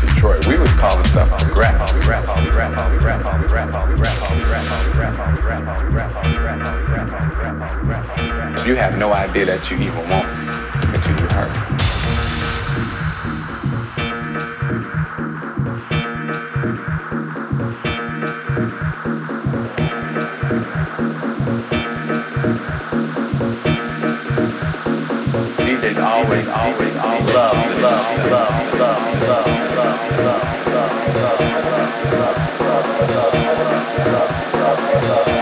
Detroit. We was calling stuff grandpa, grandpa, grandpa, grandpa, grandpa, grandpa, grandpa, grandpa, grandpa, You have no idea that you even want until you hurt. Always, always, always love. Thank you.